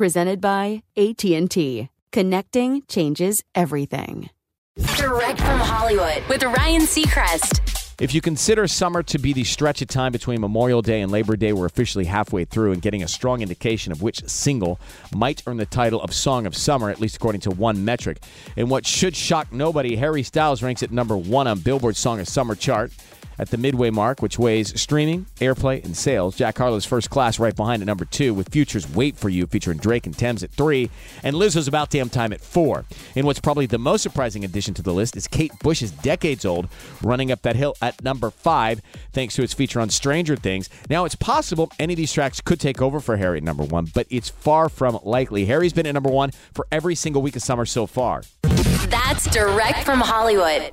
Presented by AT&T. Connecting changes everything. Direct from Hollywood with Ryan Seacrest. If you consider summer to be the stretch of time between Memorial Day and Labor Day, we're officially halfway through and getting a strong indication of which single might earn the title of Song of Summer, at least according to one metric. And what should shock nobody, Harry Styles ranks at number one on Billboard's Song of Summer chart at the midway mark, which weighs streaming, airplay, and sales. Jack Harlow's first class right behind at number two, with Future's Wait for You featuring Drake and Tems at three, and Lizzo's About Damn Time at four. And what's probably the most surprising addition to the list is Kate Bush's Decades Old running up that hill at number five, thanks to its feature on Stranger Things. Now, it's possible any of these tracks could take over for Harry at number one, but it's far from likely. Harry's been at number one for every single week of summer so far. That's direct from Hollywood.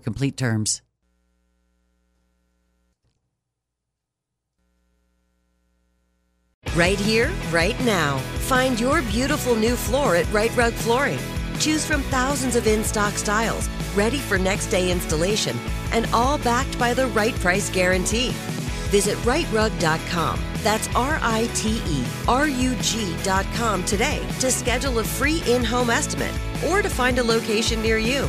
for complete terms. Right here, right now. Find your beautiful new floor at Rite Rug Flooring. Choose from thousands of in stock styles, ready for next day installation, and all backed by the right price guarantee. Visit riterug.com. That's R I T E R U G.com today to schedule a free in home estimate or to find a location near you.